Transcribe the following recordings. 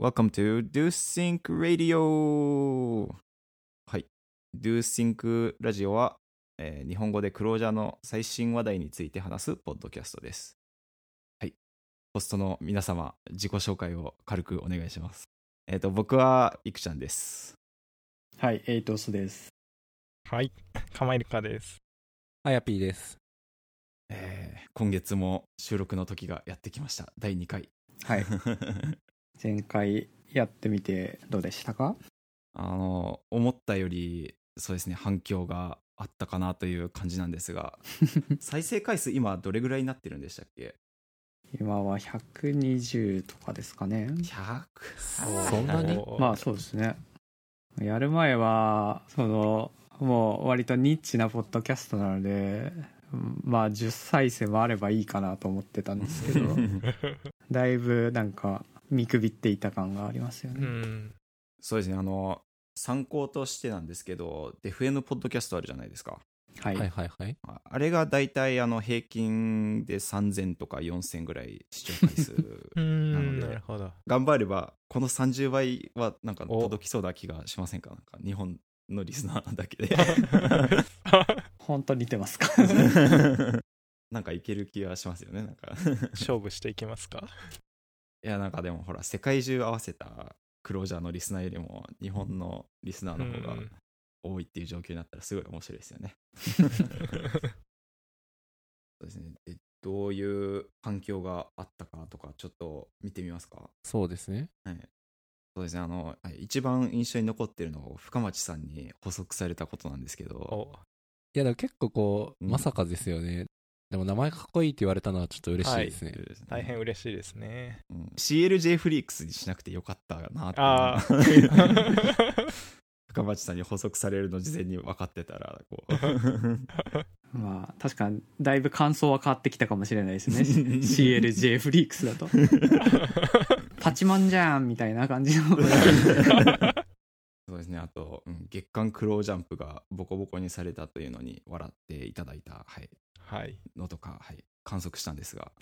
Welcome to Do Think Radio! はい。Do ジオは、えー日本語でクロージャーの最新話題について話すポッドキャストです。はい。ホストの皆様、自己紹介を軽くお願いします。えっ、と、僕はいくちゃんです。はい、エイトスです。はい、かまいるかです。あやぴーです。えー今月も収録の時がやってきました。第2回。はい、前回やってみてどうでしたか？あの、思ったより、そうですね、反響があったかなという感じなんですが、再生回数今どれぐらいになってるんでしたっけ？今は120とかですかね。100? そんなに？まあそうですね。やる前は、その、もう割とニッチなポッドキャストなので、うんまあ10再生もあればいいかなと思ってたんですけど、だいぶなんか見くびっていた感がありますようね。ん。そうですね、あの、参考としてなんですけど、デフ N ポッドキャストあるじゃないですか。はい。はいはいはい。ああれが大体あの平均で3000とか4000ぐらい視聴回数うなの ん、でなるほど。頑張ればこの30倍はなんか届きそうな気がしませんか？なんか日本のリスナーだけで 本当似てますか？なんかいける気がしますよねなんか勝負していきますか？いやなんかでもほら世界中合わせたクロージャーのリスナーよりも日本のリスナーの方がうん多いっていう状況になったらすごい面白いですよね。そうですね。でどういう環境があったかとかちょっと見てみますか？そうですね。はい。そうですね。あのはい一番印象に残ってるのが深町さんに補足されたことなんですけど。お。いや、でも結構こう、うん。まさかですよね。でも名前かっこいいって言われたのはちょっと嬉しいですね。大変嬉しいですね。うん。CLJ フリークスにしなくてよかったなってああ。深町さんに補足されるの事前に分かってたらこう。まあ確かにだいぶ感想は変わってきたかもしれないですね。CLJ フリークスだと。パチモンじゃんみたいな感じのそうですねあと、うん月刊クロージャンプがボコボコにされたというのに笑っていただいた、はい、はい。のとか、はい、観測したんですが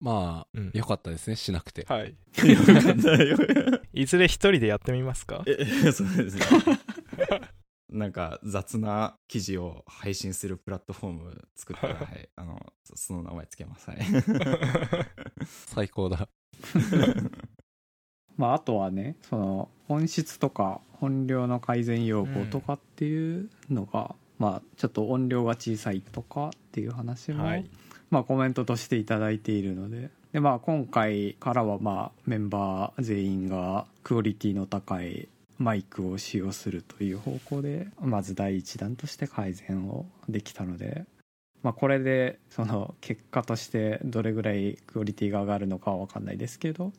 まあ、うんよかったですね、しなくて。はい。よかったよ いずれ一人でやってみますか？えそうですね なんか雑な記事を配信するプラットフォーム作ったら、はい、あのそその名前つけます。はい。最高だ。まああとはねその音質とか音量の改善要望とかっていうのが、まあちょっと音量が小さいとかっていう話も、はい。まあコメントとしていただいているのででまあ今回からはまあメンバー全員がクオリティの高いマイクを使用するという方向でまず第一弾として改善をできたので、まあ、これでその結果としてどれぐらいクオリティが上がるのかは分かんないですけど、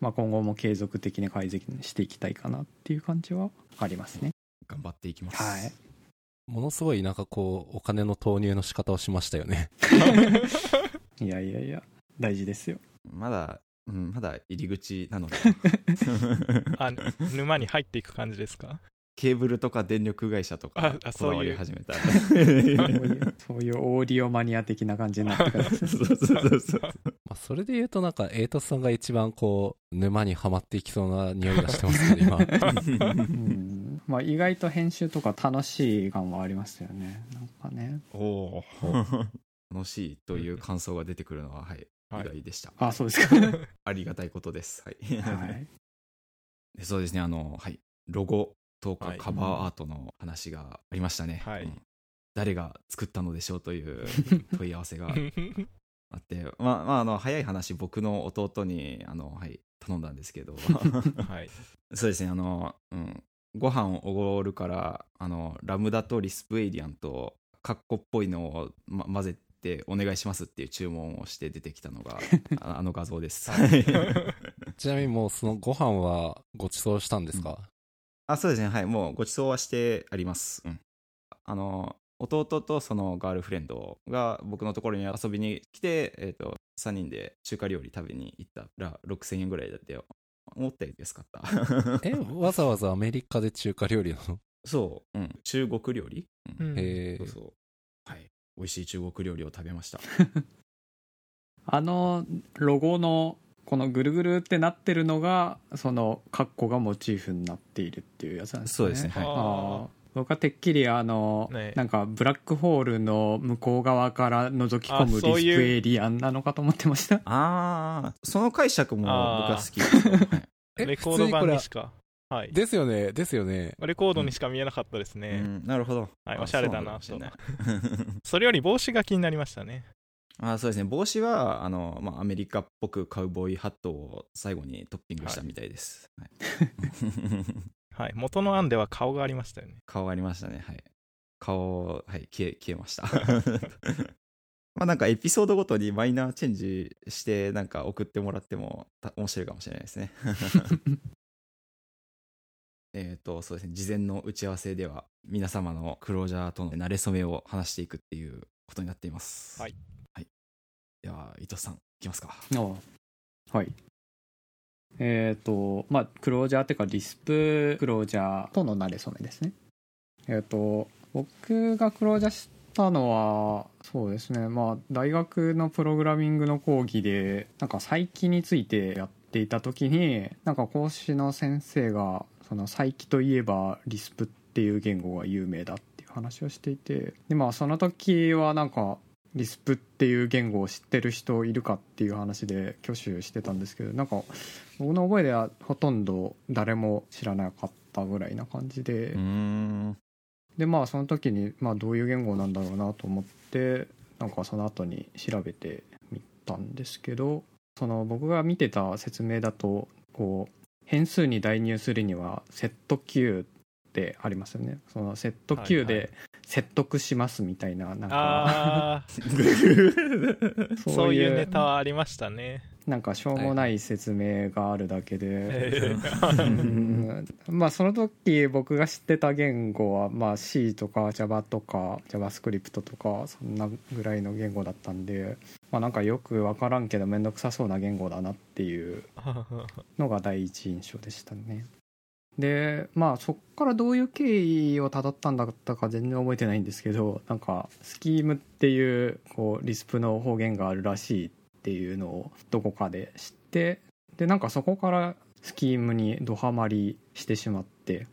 まあ、今後も継続的に改善していきたいかなっていう感じはありますね。頑張っていきます。はいものすごいなんかこう、お金の投入の仕方をしましたよね。いやいやいや大事ですよ。まだ、うん、まだ入り口なので、あ、沼に入っていく感じですか？ケーブルとか電力会社とかこだわりそういう始めたら。そういう そういうオーディオマニア的な感じになってくる そうそうそうそう。まあ、それで言うとなんか、エイトスさんが一番こう、沼にはまっていきそうな匂いがしてますけど、今。うんまあ、意外と編集とか楽しい感はありますよねなんかねおお。楽しいという感想が出てくるのは、はい、はい意外でした。あそうですかありがたいことです。はい。はいでそうですね、あの、はい、ロゴとかはい。カバーアートの話がありましたね。はい。うん。誰が作ったのでしょうという 問い合わせがあって、まあ、まあ、あの、早い話、僕の弟に、あの、はい、頼んだんですけど、はい。そうですね、あの、うん、ご飯をおごるから、あの、ラムダとリスプエイリアンと、カッコっぽいのを、ま、混ぜてお願いしますっていう注文をして出てきたのが、ああの画像です。ちなみにもうそのご飯はご馳走したんですか、あ、そうですね、はい、もうご馳走はしてあります。うん。あの、弟とそのガールフレンドが僕のところに遊びに来て、えっ、と、3人で中華料理食べに行ったら6000円ぐらいだって思ったより安かった。え、わざわざアメリカで中華料理なの？そう、うん、中国料理、うんうんへえそうそう。はい。美味しい中国料理を食べました。あのロゴのこのぐるぐるってなってるのがそのカッコがモチーフになっているっていうやつなんですね。そうですねはい。ああー。僕はてっきりあの、ね。なんかブラックホールの向こう側から覗き込むディスあそういう。プエイリアンなのかと思ってました。ああその解釈も僕は好き レコード版にしか。はい。ですよね、ですよね。レコードにしか見えなかったですうね、ん。なるほど。あはいおしゃれだなそ それより帽子が気になりましたねあそうですね。帽子はあの、まあ、アメリカっぽくカウボーイハットを最後にトッピングしたみたいです、はい。はい。元の案では顔がありましたよね。顔ありましたね。はい。顔はい消え消えました。まあなんかエピソードごとにマイナーチェンジしてなんか送ってもらってもた面白いかもしれないですね。えっとそうですね。事前の打ち合わせでは皆様のクロージャーとの馴れ初めを話していくっていうことになっています。はい、はい、では伊藤さんいきますか。ああ。はい。えっ、とまあクロージャーっていうかリスプクロージャー。との馴れ初めですね。えっ、と僕がクロージャーしたのはそうですね。まあ大学のプログラミングの講義でなんか再起についてやっていた時になんか講師の先生がその再起といえばリスプっていう言語が有名だっていう話をしていて。でまあその時はなんかリスプっていう言語を知ってる人いるかっていう話で挙手してたんですけどなんか僕の覚えではほとんど誰も知らなかったぐらいな感じで、でまあその時に、まあ、どういう言語なんだろうなと思ってなんかその後に調べてみたんですけどその僕が見てた説明だとこう変数に代入するにはセット Q ってありますよね。そのセット Q で説得しますみたいななんか。そそういうネタはありましたね。なんかしょうもない説明があるだけで、まあその時僕が知ってた言語は、まあ、C とか Java とか JavaScript とかそんなぐらいの言語だったんで、まあ、なんかよく分からんけど面倒くさそうな言語だなっていうのが第一印象でしたねでまあそっからどういう経緯をたどったんだったか全然覚えてないんですけどなんかスキームっていうこうリスプの方言があるらしいっていうのをどこかで知ってでなんかそこからスキームにドハマりしてしまって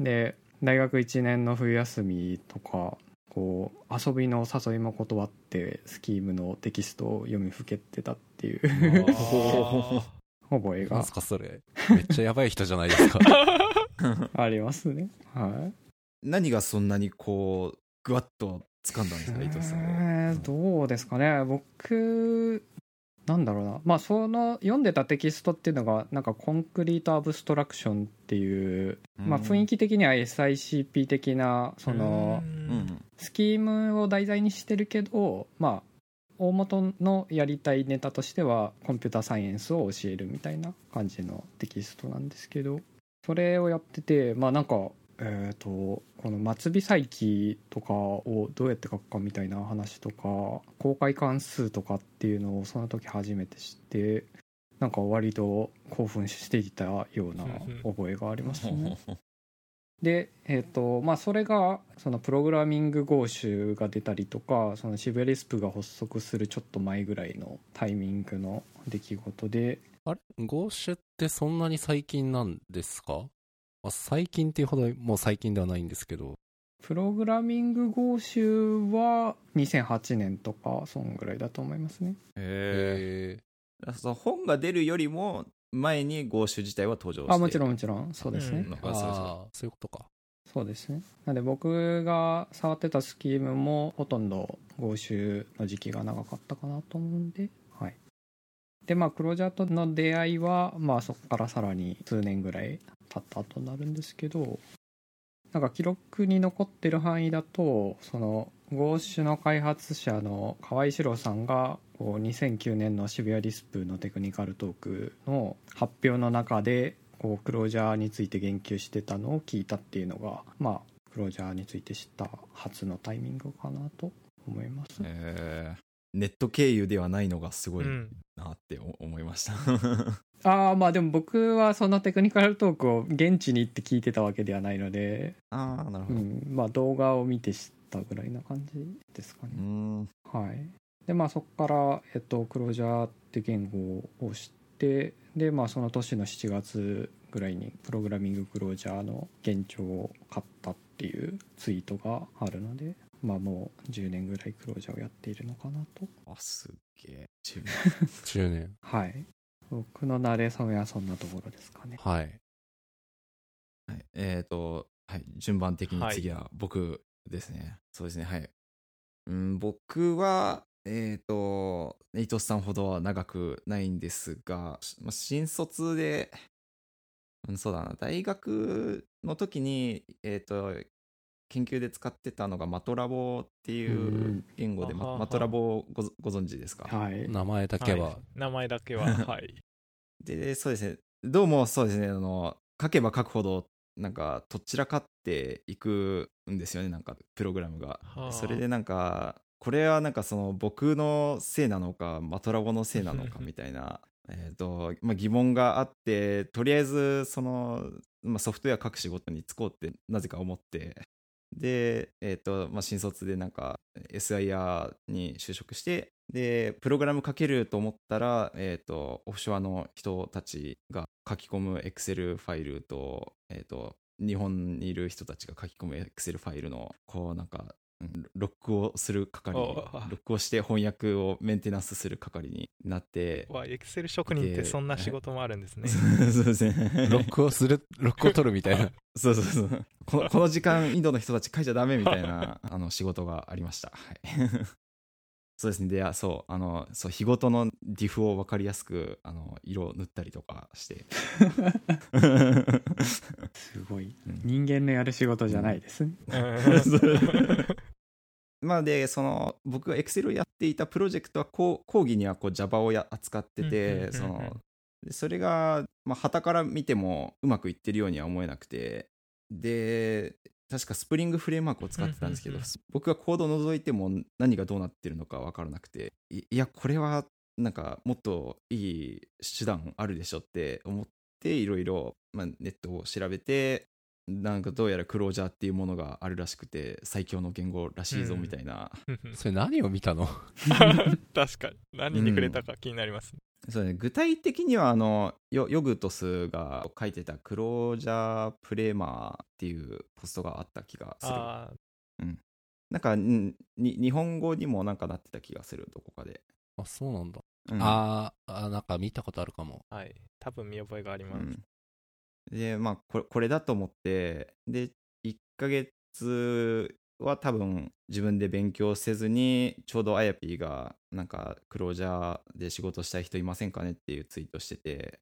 で大学1年の冬休みとかこう遊びの誘いも断ってスキームのテキストを読みふけてたっていう あなん覚えが。すかそれ。めっちゃやばい人じゃないですか。ありますね。はい。何がそんなにこうぐわっと掴んだんですか伊藤さんは？えーどうですかね。僕なんだろうな。まあその読んでたテキストっていうのがなんかコンクリートアブストラクションっていう、まあ、うん雰囲気的には SICP 的なそのスキームを題材にしてるけどまあ大元のやりたいネタとしてはコンピューターサイエンスを教えるみたいな感じのテキストなんですけどそれをやっててまあなんかえー、とこの末尾再起とかをどうやって書くかみたいな話とか公開関数とかっていうのをその時初めて知ってなんか割と興奮していたような覚えがありますね。で、えーとまあ、それがそのプログラミング合集が出たりとかそのシベリスプが発足するちょっと前ぐらいのタイミングの出来事で。あれ？ゴーシュってそんなに最近なんですか、まあ、最近っていうほどもう最近ではないんですけど。プログラミング合集は2008年とかそんぐらいだと思いますね。へええその本が出るよりも前にゴーシュ自体は登場してあもちろんもちろん。そうですね、うん。そうそうああ、そういうことか。そうですね。なんで僕が触ってたスキームもほとんど合集の時期が長かったかなと思うんで。はい。でまあクロージャーとの出会いはまあそこからさらに数年ぐらい経った後になるんですけどなんか記録に残ってる範囲だとその合種の開発者の河合史郎さんがこう2009年の渋谷リスプのテクニカルトークの発表の中でこうクロージャーについて言及してたのを聞いたっていうのがまあクロージャーについて知った初のタイミングかなと思います、えー。ネット経由ではないのがすごいうんなって思いました。ああまあでも僕はそのテクニカルトークを現地に行って聞いてたわけではないので、ああなるほど。うん、まあ動画を見て知ったぐらいな感じですかね。う、ん。はいでまあそこから、えっと、クロージャーって言語を知ってでまあその年の7月ぐらいにプログラミングクロージャーの現状を買ったっていうツイートがあるのでまあもう10年ぐらいクロージャーをやっているのかなと。あすっげえ。自分。10年。はい。僕の慣れ初めはそんなところですかね。はい。はい、えっ、と、はい、順番的に次は僕ですね。そうですね、はい。うん、僕は、えっ、と、ネイトスさんほどは長くないんですが、しまあ、新卒で、うん、そうだな、大学の時に、えっ、と、研究で使ってたのがマトラボっていううん言語で、まマトラボをごご存知ですか？はい。名前だけは。はい。名前だけは、はい。で、そうですね、どうもそうですね、あの、書けば書くほど、なんか、とっちらかっていくんですよね、なんか、プログラムが。はあ。それでなんか、これはなんかその僕のせいなのか、マトラボのせいなのかみたいな、えっと、まあ、疑問があって、とりあえず、その、まあ、ソフトウェア書く仕事に就こうってなぜか思って、で、えっ、と、まあ、新卒でなんか SIR に就職して、で、プログラム書けると思ったら、えっ、と、オフショアの人たちが書き込む Excel ファイルと、えっ、と、日本にいる人たちが書き込む Excel ファイルの、こうなんか、うんロックをする係に、おロックをして翻訳をメンテナンスする係になって、わ、エクセル職人ってそんな仕事もあるんですね。そうですね。ロックをする、ロックを取るみたいな。そうそうそう。このこの時間、インドの人たち書いちゃダメみたいなあの仕事がありました。はい。そうですね。で、あそう、あの、そう、日ごとのディフを分かりやすく、あの、色を塗ったりとかして。すごいうん人間のやる仕事じゃないですね、うん まあで、その、僕が Excel をやっていたプロジェクトは、こう講義にはこう Java をや扱ってて、うんその、でそれが、まあ、旗から見てもうまくいってるようには思えなくて、で、確かスプリングフレームワークを使ってたんですけど、僕がコードを覗いても何がどうなってるのか分からなくて、いいや、これはなんかもっといい手段あるでしょって思って、いろいろ、まあ、ネットを調べて、なんかどうやらクロージャーっていうものがあるらしくて、最強の言語らしいぞうんみたいな、それ何を見たの？確かに。何に触れたか気になります。そうね、具体的にはあのヨヨグトスが書いてたクロージャープレーマーっていうポストがあった気がする。あなんかんに日本語にもなんかなってた気がする、どこかで。あ、そうなんだ。うんあーあ、なんか見たことあるかも。あ、はい。多分見覚えがあります。うんで、まあこれ、これだと思って、で、1ヶ月は多分自分で勉強せずに、ちょうどあやぴーが、なんか、クロージャーで仕事したい人いませんかねっていうツイートしてて、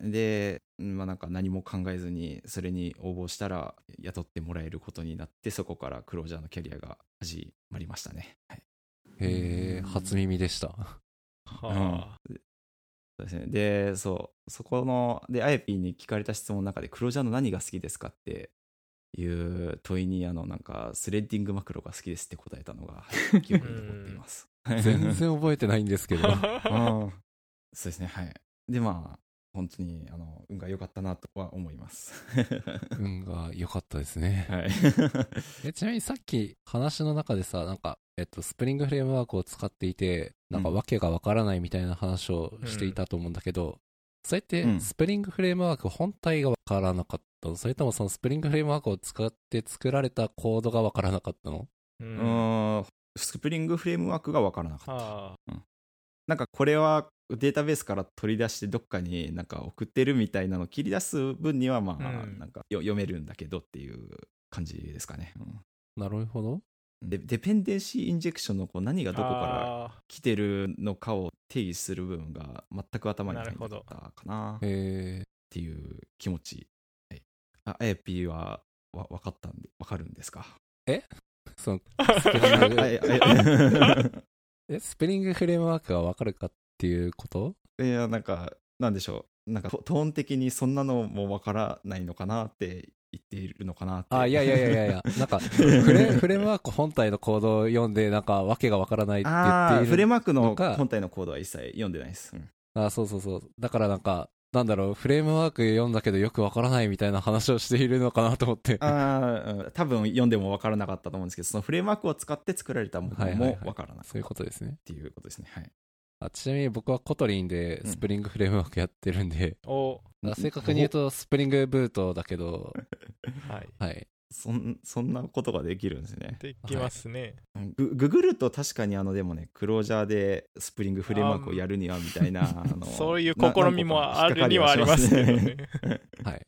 で、まあなんか何も考えずに、それに応募したら雇ってもらえることになって、そこからクロージャーのキャリアが始まりましたね。はい。へえ、初耳でした。はあ。そうですね。で、そう、そこの、で、あやぴーに聞かれた質問の中で、クロージャーの何が好きですかっていう問いに、あの、なんか、スレッディングマクロが好きですって答えたのが、記憶に残っています。全然覚えてないんですけど。うんそうですね、はい。で、まあ、本当に、あの、運が良かったなとは思います。運が良かったですね。はい。えちなみにさっき話の中でさ、なんか、えっと、 Spring Framework を使っていて、なんかうん訳がわからないみたいな話をしていたと思うんだけど、それってうん Spring Framework 本体がわからなかったの？それともその Spring Framework を使って作られたコードがわからなかったの？う。うんーん、スプリングフレームワークが分からなかった。はあ。なんかこれはデータベースから取り出してどっかになんか送ってるみたいなのを切り出す分にはまあうんなんかよ読めるんだけどっていう感じですかね。うんなるほど。でデペンデンシーインジェクションのこう何がどこからあ来てるのかを定義する部分が全く頭に入ってなかったかな。っえていう気持ち。はい、あ、あやぴーはわ分かったんで、分かるんですか？ー、その Spring。え Spring Framework がわかるかっていうこと？やいや、なんか、なんでしょう。なんかトトーン的にそんなのも分からないのかなって言っているのかな。あ、いやいやいやいやいや、なんか、フレフレームワーク本体のコードを読んで、なんか、わけがわからないって言っている。フレームワークの本体のコードは一切読んでないです。うんあ、そうそうそう。だからなんか、なんだろう、フレームワーク読んだけどよくわからないみたいな話をしているのかなと思って。ああ、うん多分読んでも分からなかったと思うんですけど、そのフレームワークを使って作られたものもはいはいはい分からなかったそういうことですねっ。ていうことですね。はい。あちなみに僕は Kotlin で Spring Framework やってるんで、おだから正確に言うと Spring Boot だけど、はい。はい。そんそんなことができるんですね。できますね。グググると確かにあのでもね、 Clojure で Spring Framework をやるにはみたいな、あのそういう試みもあるにはありますけど。ね。はい。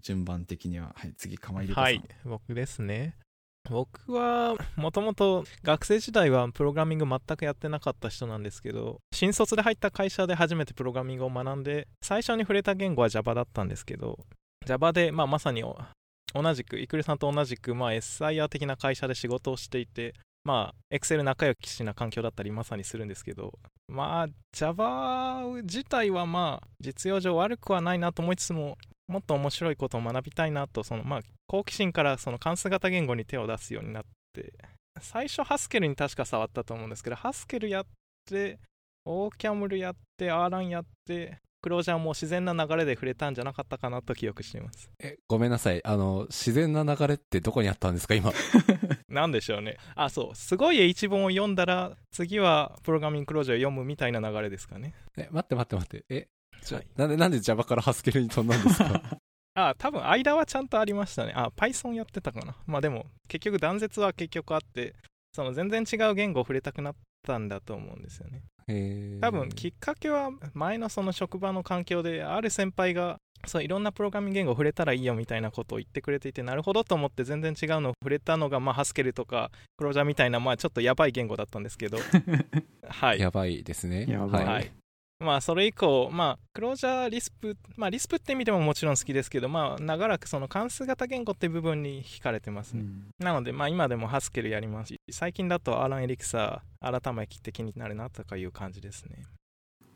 順番的には、はい、次、かまいりこさん。はい、僕ですね。僕は、もともと学生時代はプログラミング全くやってなかった人なんですけど、新卒で入った会社で初めてプログラミングを学んで、最初に触れた言語は Java だったんですけど、Java で、まあ、まさに同じく、イクルさんと同じく、まあ、SIR 的な会社で仕事をしていて、まあ、Excel 仲良しな環境だったりまさにするんですけど、まあ、Java 自体はまあ、実用上悪くはないなと思いつつも、もっと面白いことを学びたいなと、そのまあ、好奇心からその関数型言語に手を出すようになって、最初ハスケルに確か触ったと思うんですけど、ハスケルやって、オーキャムルやって、アーランやって、クロージャーも自然な流れで触れたんじゃなかったかなと記憶しています。え、ごめんなさい。あの、自然な流れってどこにあったんですか、今？なんでしょうね。あ、そう。すごい H 本を読んだら、次はプログラミングクロージャーを読むみたいな流れですかね。え、待って待って待って。え、じゃはいなんで、なんで Java からハスケルに飛んだんですか？あ、多分間はちゃんとありましたね。あ、Python やってたかな。まあでも、結局断絶は結局あって、その全然違う言語を触れたくなったんだと思うんですよね。えー、多分きっかけは前のその職場の環境である先輩がそういろんなプログラミング言語を触れたらいいよみたいなことを言ってくれていてなるほどと思って全然違うのを触れたのが、まあ、ハスケルとかクロージャーみたいな、まあ、ちょっとやばい言語だったんですけど はいやばいですね。やばいはいまあそれ以降、まあ、クロージャーリスプ、まあ、リスプって意味でももちろん好きですけど、まあ、長らくその関数型言語って部分に惹かれてますね。うんなので、まあ、今でもハスケルやりますし、最近だとアーラン・エリクサー、改めて気になるなとかいう感じですね。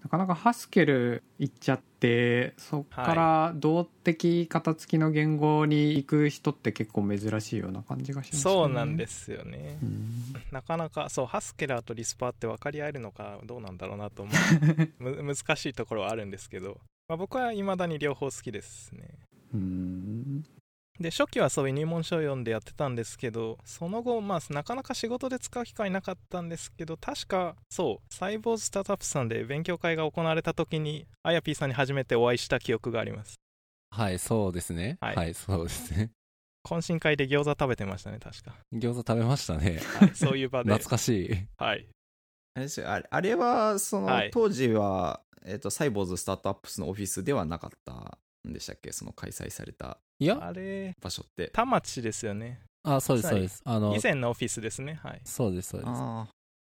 なかなかハスケル行っちゃってそっから動的型付きの言語に行く人って結構珍しいような感じがしますねそうなんですよね。うんなかなか、そう、ハスケラーとリスパーって分かり合えるのかどうなんだろうなと思う。む難しいところはあるんですけど、まあ、僕は未だに両方好きですね。うんで初期はそういう入門書を読んでやってたんですけどその後、まあ、なかなか仕事で使う機会なかったんですけど確かそうサイボーズスタートアップさんで勉強会が行われた時にあやぴーさんに初めてお会いした記憶がありますはい、そうですね。ははいい、そうですね。懇親会で餃子食べてましたね確か、餃子食べましたね。はい、そういう場で懐かしい。はいあれですよあれあれは、その、はい当時は、えっ、と、サイボーズスタートアップスのオフィスではなかったんでしたっけ？その開催されたいや、あれ場所って。田町ですよねあ、そうです、そうです。あの以、前のオフィスですねはいそうです、そうです。あ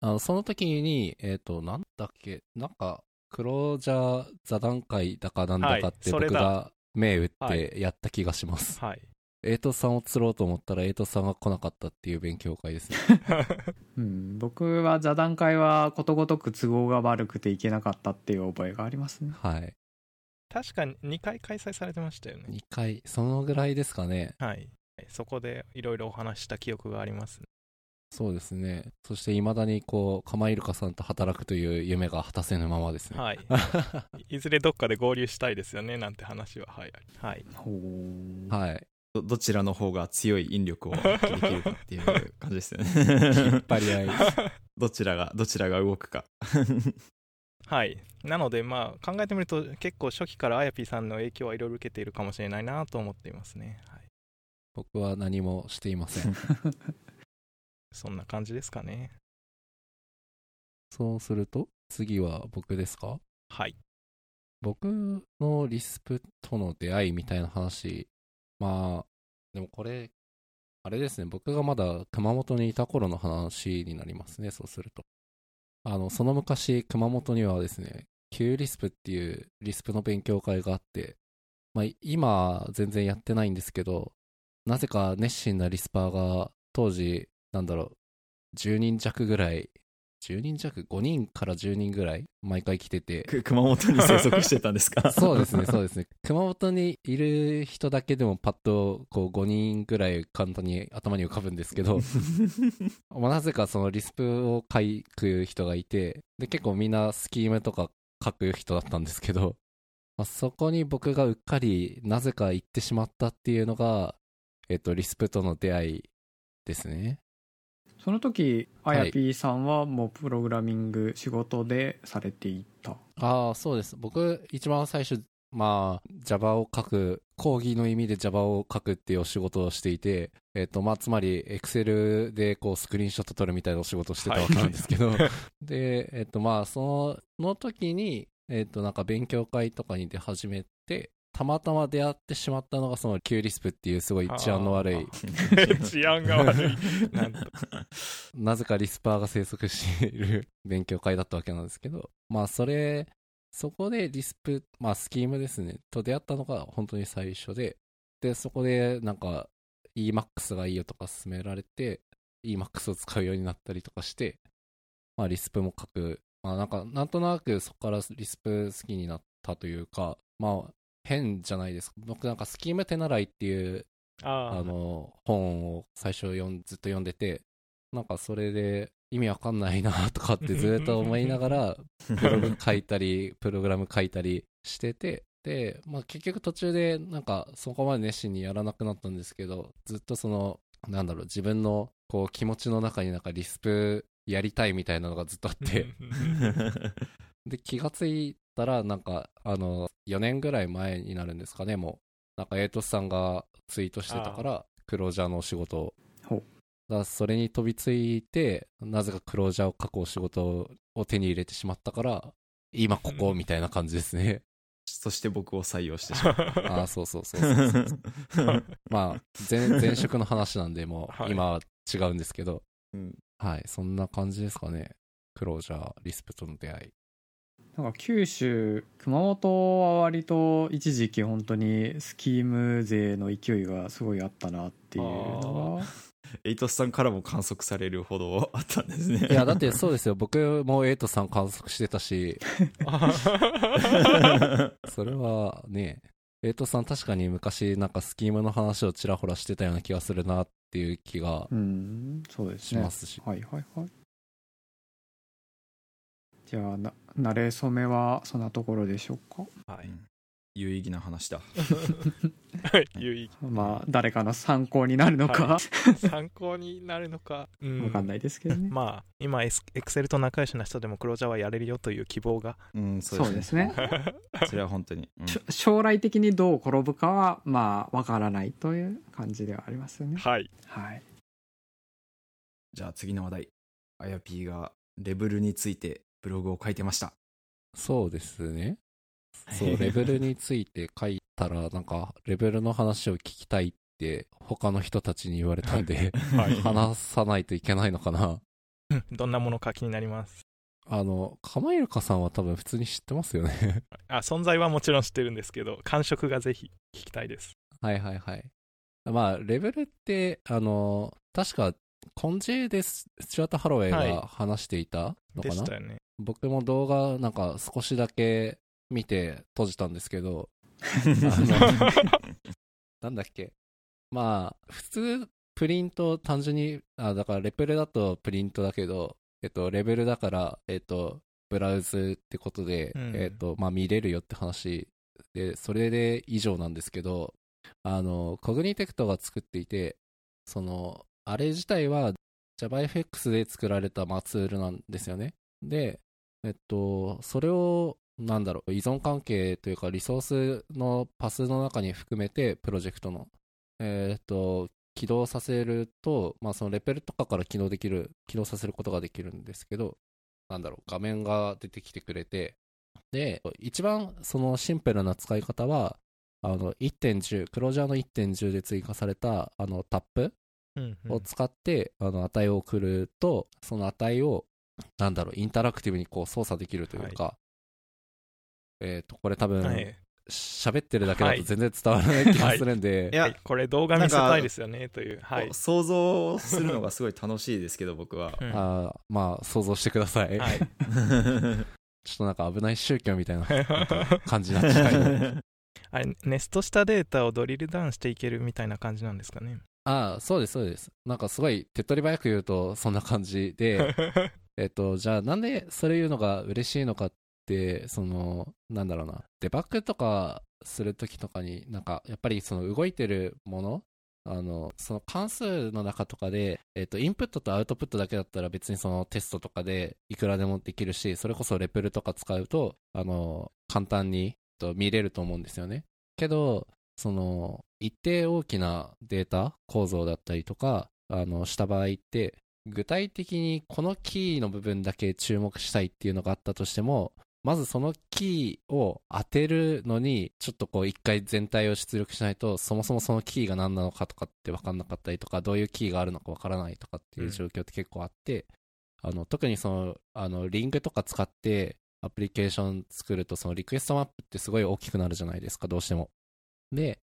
あの、その時に、えっ、と、なんだっけ、なんか、クロージャー座談会だかなんだかってはい僕が銘打っはてやった気がします。はいエイトさんを釣ろうと思ったらエイトさんが来なかったっていう勉強会ですね。うん、僕は座談会はことごとく都合が悪くて行けなかったっていう覚えがありますねはい。確かに2回開催されてましたよね2回、そのぐらいですかね。はいそこでいろいろお話しした記憶がありますそうですね。そして未だにこう、カマイルカさんと働くという夢が果たせぬままですね。はいいずれどっかで合流したいですよねなんて話ははい、はい、ほうはい。どどちらの方が強い引力を発揮できるかっていう感じですよ 引っね。張り合い。どちらが、どちらが動くか。はい、なのでまあ考えてみると結構初期からあやぴーさんの影響はいろいろ受けているかもしれないなと思っていますね、はい、僕は何もしていません。そんな感じですかね。そうすると、次は僕ですか？はい。僕のリスプとの出会いみたいな話、まあ、でもこれ、あれですね、僕がまだ熊本にいた頃の話になりますね、そうすると。あの、その昔、熊本にはですね、Q リスプっていうリスプの勉強会があって、まあ、今、全然やってないんですけど、なぜか熱心なリスパーが、当時、なんだろう、10人弱ぐらい、10人弱 ?5 人から10人ぐらい、毎回来てて、く熊本に生息してたんですか？そうですね、そうですね。熊本にいる人だけでもパッとこう5人ぐらい簡単に頭に浮かぶんですけど、まあなぜかそのリスプを書く人がいて、で結構みんなスキームとか書く人だったんですけど、まあ、そこに僕がうっかりなぜか行ってしまったっていうのが、えっと、 Lisp との出会いですね。その時あはいやぴーさんはもうプログラミング仕事でされていた、ああ、そうです。僕、一番最初、まあ、Java を書く、講義の意味で Java を書くっていうお仕事をしていて、えっ、と、まあ、つまり、Excel でこう、スクリーンショット撮るみたいなお仕事をしてたわけなんですけど、で、えっ、と、まあ、その時に、えっ、と、なんか勉強会とかに出始めて、たまたま出会ってしまったのが、その、キューリスプっていうすごい治安の悪い、治安が悪い。なぜかリスパーが生息している勉強会だったわけなんですけど、まあそれ、そこでリスプ、まあスキームですね、と出会ったのが本当に最初で、で、そこでなんか Emacs がいいよとか勧められて、Emacs を使うようになったりとかして、まあリスプも書く、まあなんかなんとなくそこからリスプ好きになったというか、まあ変じゃないですか。僕なんかスキーム手習いっていうあああの、本を最初読んずっと読んでて、なんかそれで意味わかんないなとかってずっと思いながら、ブログ書いたり、プログラム書いたりしてて、で、まあ結局途中でなんかそこまで熱心にやらなくなったんですけど、ずっとその、なんだろう、自分のこう気持ちの中になんかリスプやりたいみたいなのがずっとあって、で、気がついたら、なんか、あの、4年ぐらい前になるんですかね、もう。なんか、エイトスさんがツイートしてたから、クロージャーのお仕事を。だそれに飛びついて、なぜかクロージャーを書くお仕事を手に入れてしまったから、今ここみたいな感じですね。そして僕を採用してしまう。ああ、そうそうそうそうそう。まあ、前、前職の話なんで、もう、はい今は違うんですけど、うんはい、そんな感じですかね。クロージャー、リスペとの出会い。なんか九州熊本は割と一時期本当にスキーム勢の勢いがすごいあったなっていうのが エイトスさんからも観測されるほどあったんですね。いや、だってそうですよ。僕もエイトさん観測してたし、それはね、エイトさん確かに昔なんかスキームの話をちらほらしてたような気がするなっていう気がうんそうですねしますし。はいはいはいじゃあな慣れ初めはそんなところでしょうか？はい。有意義な話だ。有意まあ誰かの参考になるのか、は 参考になるのか。うわかんないですけどね、まあ、今、エクセルと仲良しな人でもクロージャーはやれるよという希望が。うん、そそうですねそれは本当に。うん将来的にどう転ぶかはまあわからないという感じではありますよねはい。はいじゃあ次の話題。あやぴーがレベルについてブログを書いてました。そうですね。そう、レベルについて書いたら、なんか、レベルの話を聞きたいって、他の人たちに言われたんで、はい。話さないといけないのかな。どんなものか気になります？あの、カマイルカさんは多分普通に知ってますよね。あ、存在はもちろん知ってるんですけど、感触がぜひ聞きたいです。はいはいはい。まあ、レベルって、あの、確か、コンジェです、スチュアート・ハロウェイはいが話していたのかな、でしたよね。僕も動画なんか少しだけ見て閉じたんですけど、のなんだっけ？まあ、普通、プリント単純に、あ、だからレベルだとプリントだけど、えっと、レベルだから、えっと、ブラウズってことで、うんえっと、まあ見れるよって話で、それで以上なんですけど、あの、コグニテクトが作っていて、その、あれ自体は JavaFX で作られた、まあ、ツールなんですよね。で、えっと、それを、なんだろう、依存関係というか、リソースのパスの中に含めて、プロジェクトの、えっと、起動させると、まあ、そのレペルとかから起動できる、起動させることができるんですけど、なんだろう、画面が出てきてくれて、で、一番そのシンプルな使い方は、あの、1.10、クロージャーの1.10で追加された、あの、タップを使って、あの値を送ると、その値を、なんだろう、インタラクティブにこう操作できるというか、えっ、と、これ多分、はい喋ってるだけだはいと全然伝わらない気がするんで、いやはいこれ動画見せたいですよね、という。はい。想像するのがすごい楽しいですけど、僕は。うんあーまあ、想像してください。はい。ちょっとなんか危ない宗教みたいな 感じになっちゃう。あれ、ネストしたデータをドリルダウンしていけるみたいな感じなんですかね。ああ、そうです、そうです。なんかすごい手っ取り早く言うとそんな感じで、えっと、じゃあなんでそれ言うのが嬉しいのかって、その、なんだろうな、デバッグとかするときとかに、なんか、やっぱりその動いてるもの、あの、その関数の中とかで、えっ、と、インプットとアウトプットだけだったら別にそのテストとかでいくらでもできるし、それこそレプルとか使うと、あの、簡単にと見れると思うんですよね。けど、その、一定大きなデータ構造だったりとか、あの、した場合って、具体的にこのキーの部分だけ注目したいっていうのがあったとしても、まずそのキーを当てるのに、ちょっとこう一回全体を出力しないと、そもそもそのキーが何なのかとかって分かんなかったりとか、どういうキーがあるのか分からないとかっていう状況って結構あって、あの、特にその、あの、 Ring とか使ってアプリケーション作ると、そのリクエストマップってすごい大きくなるじゃないですか、どうしても。で、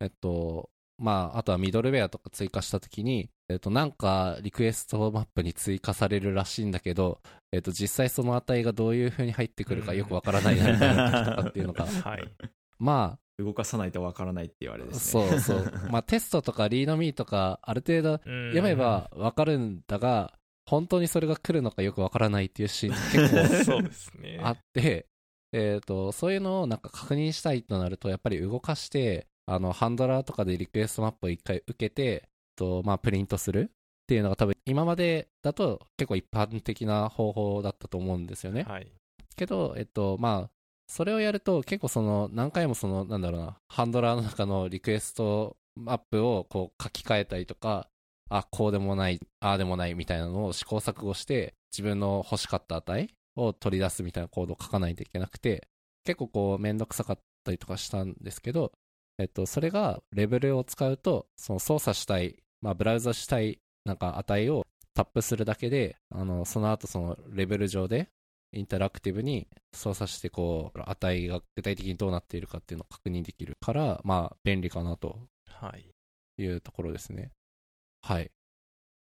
えっと、まあ、あとはミドルウェアとか追加したときに、えっと、なんかリクエストマップに追加されるらしいんだけど、えっと、実際その値がどういう風に入ってくるかよくわからないなみたいな時とかっていうのが、はい。ま動かさないとわからないって言われあ、ですね。そうそう。まあ、テストとか README とか、ある程度読読めばわかるんだが、本当にそれが来るのかよくわからないっていうシーン結構 そうですね。あって、えっ、と、そういうのをなんか確認したいとなると、やっぱり動かして、あの、ハンドラーとかでリクエストマップを一回受けて、と、まあ、プリントするっていうのが多分、今までだと結構一般的な方法だったと思うんですよね。はい。けど、えっと、まあ、それをやると結構その、何回もその、なんだろうな、ハンドラーの中のリクエストマップをこう書き換えたりとか、あ、こうでもない、ああでもないみたいなのを試行錯誤して、自分の欲しかった値を取り出すみたいなコードを書かないといけなくて、結構こう、めんどくさかったりとかしたんですけど、えっと、それがレベルを使うと、その操作したい、まあ、ブラウザしたい、なんか値をタップするだけで、あの、その後そのレベル上で、インタラクティブに操作して、こう、値が具体的にどうなっているかっていうのを確認できるから、まあ、便利かなとはい。いうところですね。はい。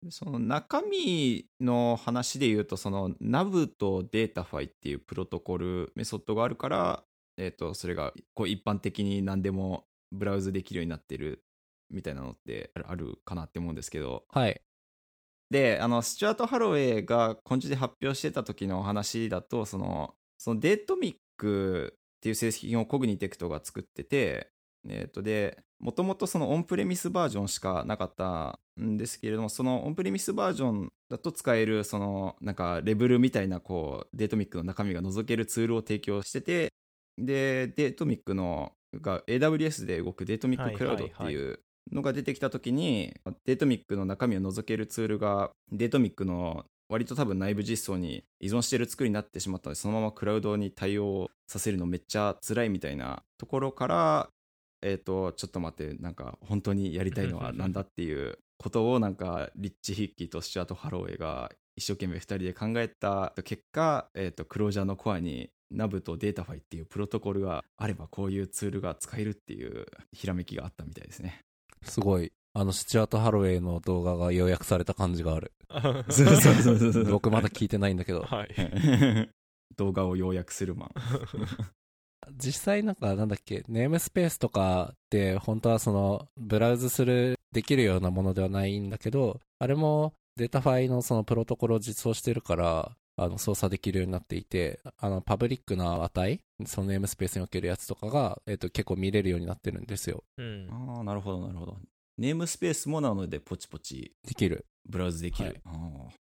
その中身の話で言うと、その NAV とデータファイっていうプロトコルメソッドがあるから、えっ、と、それがこう一般的に何でもブラウズできるようになってるみたいなのってあるかなって思うんですけど、はい。で、あの、スチュアート・ハロウェイがカンファレンスで発表してた時の話だと、その、その Datomic っていう製品を Cognitect が作ってて、えっ、と、で、もともとそのオンプレミスバージョンしかなかったんですけれども、そのオンプレミスバージョンだと使える、その、なんか REBL みたいな、こう、 Datomic の中身が覗けるツールを提供してて、で、 Datomic の、が AWS で動く Datomic Cloud ってはいうのが出てきたときに、 Datomic の中身を覗けるツールが、 Datomic の割と多分内部実装に依存している作りになってしまったので、そのままクラウドに対応させるのめっちゃ辛いみたいなところから、えっ、と、ちょっと待って、なんか本当にやりたいのはなんだっていうことをなんかリッチ・ヒッキーとスチュアート・ハロウェイが一生懸命2人で考えた結果、えっ、と、クロージャーのコアに NAV とデータファイっていうプロトコルがあればこういうツールが使えるっていうひらめきがあったみたいですね。すごい。あの、スチュアート・ハロウェイの動画が要約された感じがある。そうそうそうそう僕まだ聞いてないんだけど。はい。動画を要約するマン。実際なんかなんだっけ、ネームスペースとかって本当はそのブラウズする、できるようなものではないんだけど、あれも datafy のそのプロトコルを実装してるから、あの操作できるようになっていて、あのパブリックな値、そのネームスペースにおけるやつとかが、えっと結構見れるようになってるんですよ。うん。ああ、なるほど、なるほど。ネームスペースもなので、ポチポチできる。ブラウズできる。はい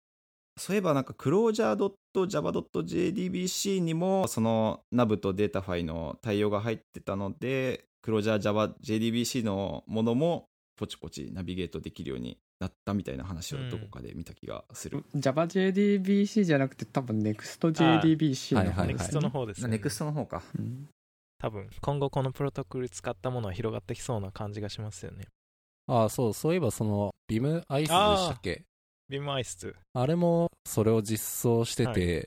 そういえば、なんか、 clojure.java.jdbc にも、その NAV とデータファイの対応が入ってたので、クロージャー JavaJDBC のものも、ポチポチナビゲートできるようになったみたいな話をどこかで見た気がする。JavaJDBC じゃなくて多分 NextJDBC の方ですね NEXT の方ですね。ネクストの方か。うん多分、今後このプロトコル使ったものは広がってきそうな感じがしますよね。ああ、そう、そういえばその、ビムアイスでしたっけ？ビームアイス。あれもそれを実装してて、は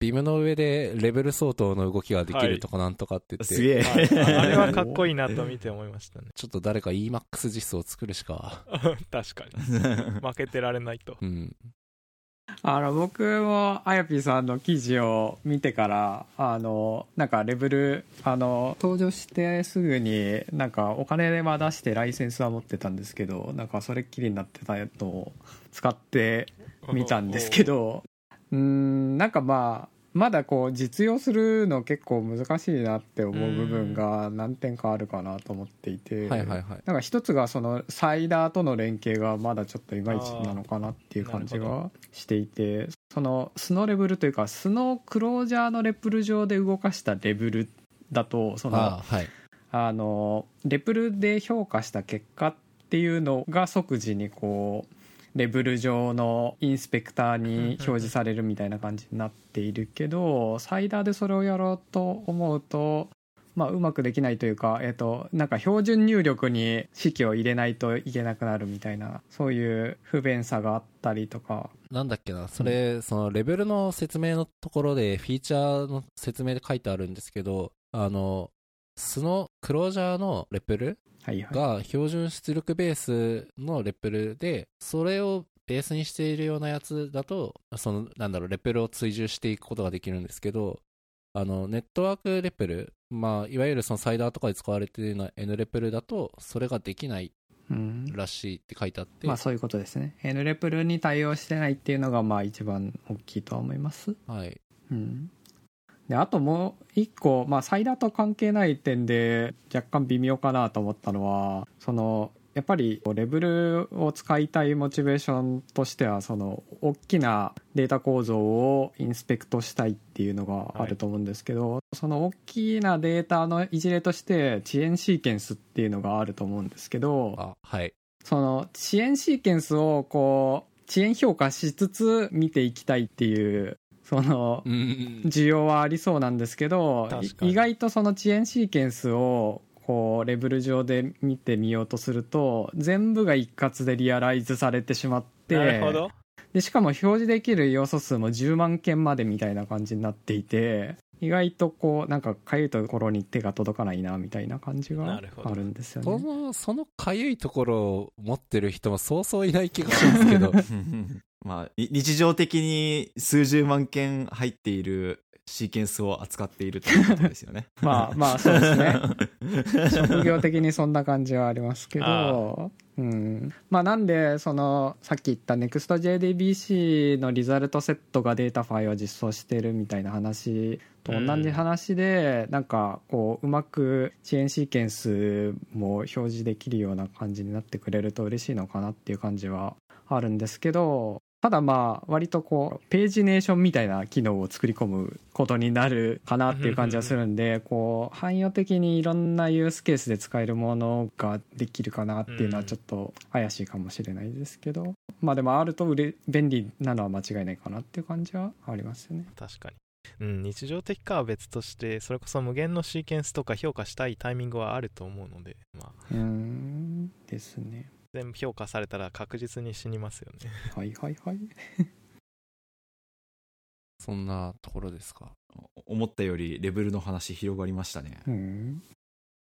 ビムの上でレベル相当の動きができるとかなんとかって言って、すげえ。はい、ああれはかっこいいなと見て思いましたね。ちょっと誰か EMAX 実装を作るしか。確かに。負けてられないと。うん。あの僕もあやぴーさんの記事を見てからあのなんかレベルあの登場してすぐになんかお金は出してライセンスは持ってたんですけどなんかそれっきりになってたのを使ってみたんですけどうーんなんかまあまだこう実用するの結構難しいなって思う部分が何点かあるかなと思っていて、はいはいはい。なんか一つがそのサイダーとの連携がまだちょっといまいちなのかなっていう感じがしていてその素のレベルというか素のクロージャーのレプル上で動かしたレベルだとそのはい。あのレプルで評価した結果っていうのが即時にこうレベル上のインスペクターに表示されるみたいな感じになっているけどサイダーでそれをやろうと思うと、まあ、うまくできないというか、えっとなんか標準入力に式を入れないといけなくなるみたいなそういう不便さがあったりとか。なんだっけな、それ、そのレベルの説明のところで、フィーチャーの説明で書いてあるんですけど、あの、素のクロージャーのレベルが標準出力ベースのレベルで、それをベースにしているようなやつだと、その、なんだろう、レベルを追従していくことができるんですけど、あの、ネットワークレベル、まあ、いわゆるそのサイダーとかで使われているような N レベルだと、それができないうんらしいって書いてあって、まあそういうことですね。N レプルに対応してないっていうのがまあ一番大きいとは思います。はい。うん、であともう一個、まあ、サイダーと関係ない点で若干微妙かなと思ったのはそのやっぱりレベルを使いたいモチベーションとしてはその大きなデータ構造をインスペクトしたいっていうのがあると思うんですけど、その大きなデータの一例として遅延シーケンスっていうのがあると思うんですけどあ、はい。その遅延シーケンスをこう遅延評価しつつ見ていきたいっていうその需要はありそうなんですけど意外とその遅延シーケンスをこうレベル上で見てみようとすると全部が一括でリアライズされてしまってなるほどでしかも表示できる要素数も10万件までみたいな感じになっていて意外とこうなんかかゆいところに手が届かないなみたいな感じがあるんですよそね。の、そのかゆいところを持ってる人もそうそういない気がしますけど。まあ、い日常的に数十万件入っているシーケンスを扱っているということですよね。まあまあそうですね。職業的にそんな感じはありますけあど、うん、まあなんでそのさっき言った NEXTJDBC のリザルトセットが datafy を実装してるみたいな話と同じ話で、なんかこううまく遅延シーケンスも表示できるような感じになってくれると嬉しいのかなっていう感じはあるんですけどただまあ割とこうページネーションみたいな機能を作り込むことになるかなっていう感じはするんでこう汎用的にいろんなユースケースで使えるものができるかなっていうのはちょっと怪しいかもしれないですけどまあでもあると便利なのは間違いないかなっていう感じはありますよね。確かにうん、日常的かは別としてそれこそ無限のシーケンスとか評価したいタイミングはあると思うので、まあ、うーんですね。全部評価されたら確実に死にますよねはいはいはい。そんなところですか？思ったよりレベルの話広がりましたね。うん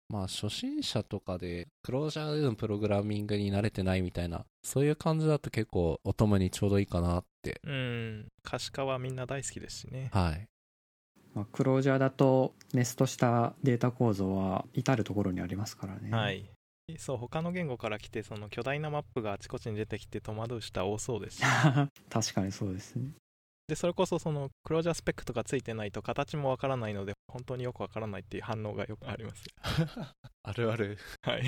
まあ、初心者とかで、クロージャーでのプログラミングに慣れてないみたいな、そういう感じだと結構、お供にちょうどいいかなって。うん可視化はみんな大好きですしねはい。まあ、クロージャーだとネストしたデータ構造は至る所にありますからね。はいそう他の言語から来てその巨大なマップがあちこちに出てきて戸惑う人は多そうですし 確かにそうですね。でそれこそそのクロージャースペックとかついてないと形もわからないので本当によくわからないっていう反応がよくあります あるある。はい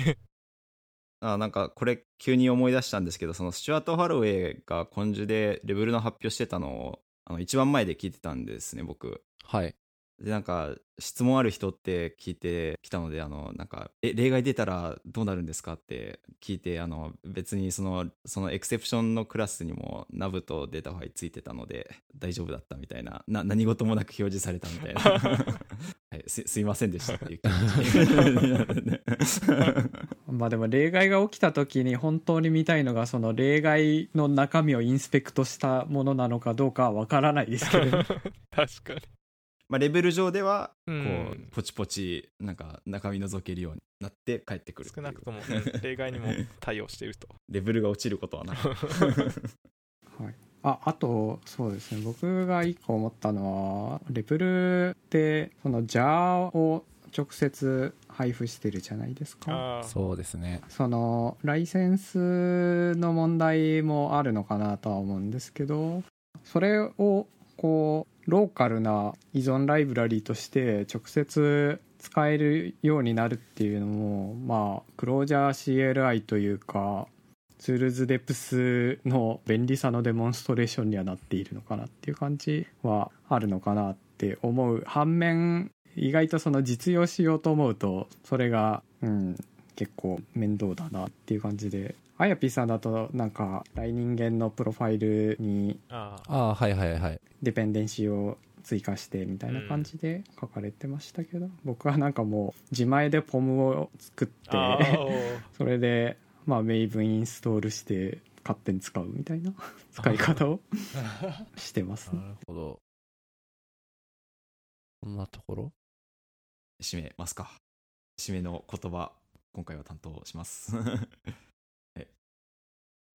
あなんかこれ急に思い出したんですけどそのスチュアート・ハロウェイが根樹でレベルの発表してたのをあの一番前で聞いてたんですね僕はい。でなんか質問ある人って聞いてきたのであのなんかえ例外出たらどうなるんですか？って聞いてあの別にそのそのエクセプションのクラスにも nav と datafy ついてたので大丈夫だったみたいなな何事もなく表示されたみたいな、はい、すすいませんでしたっていう気持ち。まあでも例外が起きた時に本当に見たいのがその例外の中身をインスペクトしたものなのかどうかはわからないですけれど。確かにまあレベル上ではこううんポチポチなんか中身覗けるようになって帰ってくる少なくとも、うん例外にも 対応していると。レベルが落ちることはない はい、ああとそうですね。僕が一個思ったのはレベルってその JAR を直接配布してるじゃないですか。そうですね。そのライセンスの問題もあるのかなとは思うんですけどそれをこうローカルな依存ライブラリーとして直接使えるようになるっていうのもまあクロージャー CLI というかツールズデプスの便利さのデモンストレーションにはなっているのかなっていう感じはあるのかなって思う。反面意外とその実用しようと思うとそれがうん結構面倒だなっていう感じであやぴーさんだとなんか来人間のプロファイルにああはいはいはい。デペンデンシーを追加してみたいな感じで書かれてましたけど、僕はなんかもう自前でポムを作って それでまあメイブインストールして勝手に使うみたいな 使い方を してますね。なるほど。こんなところ？締めますか。締めの言葉今回は担当します。はい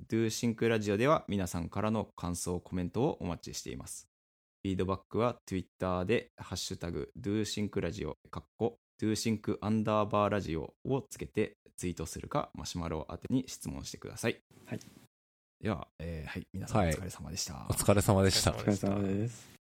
DoSync ラジオでは皆さんからの感想コメントをお待ちしています。フィードバックは Twitter でハッシュタグ DoSync ラジオかっこ DoSync アンダーバーラジオをつけてツイートするかマシュマロ宛てに質問してください。はい。では、えーはい皆さんおはい疲れ様でした、お疲れ様でした。おお疲れ様です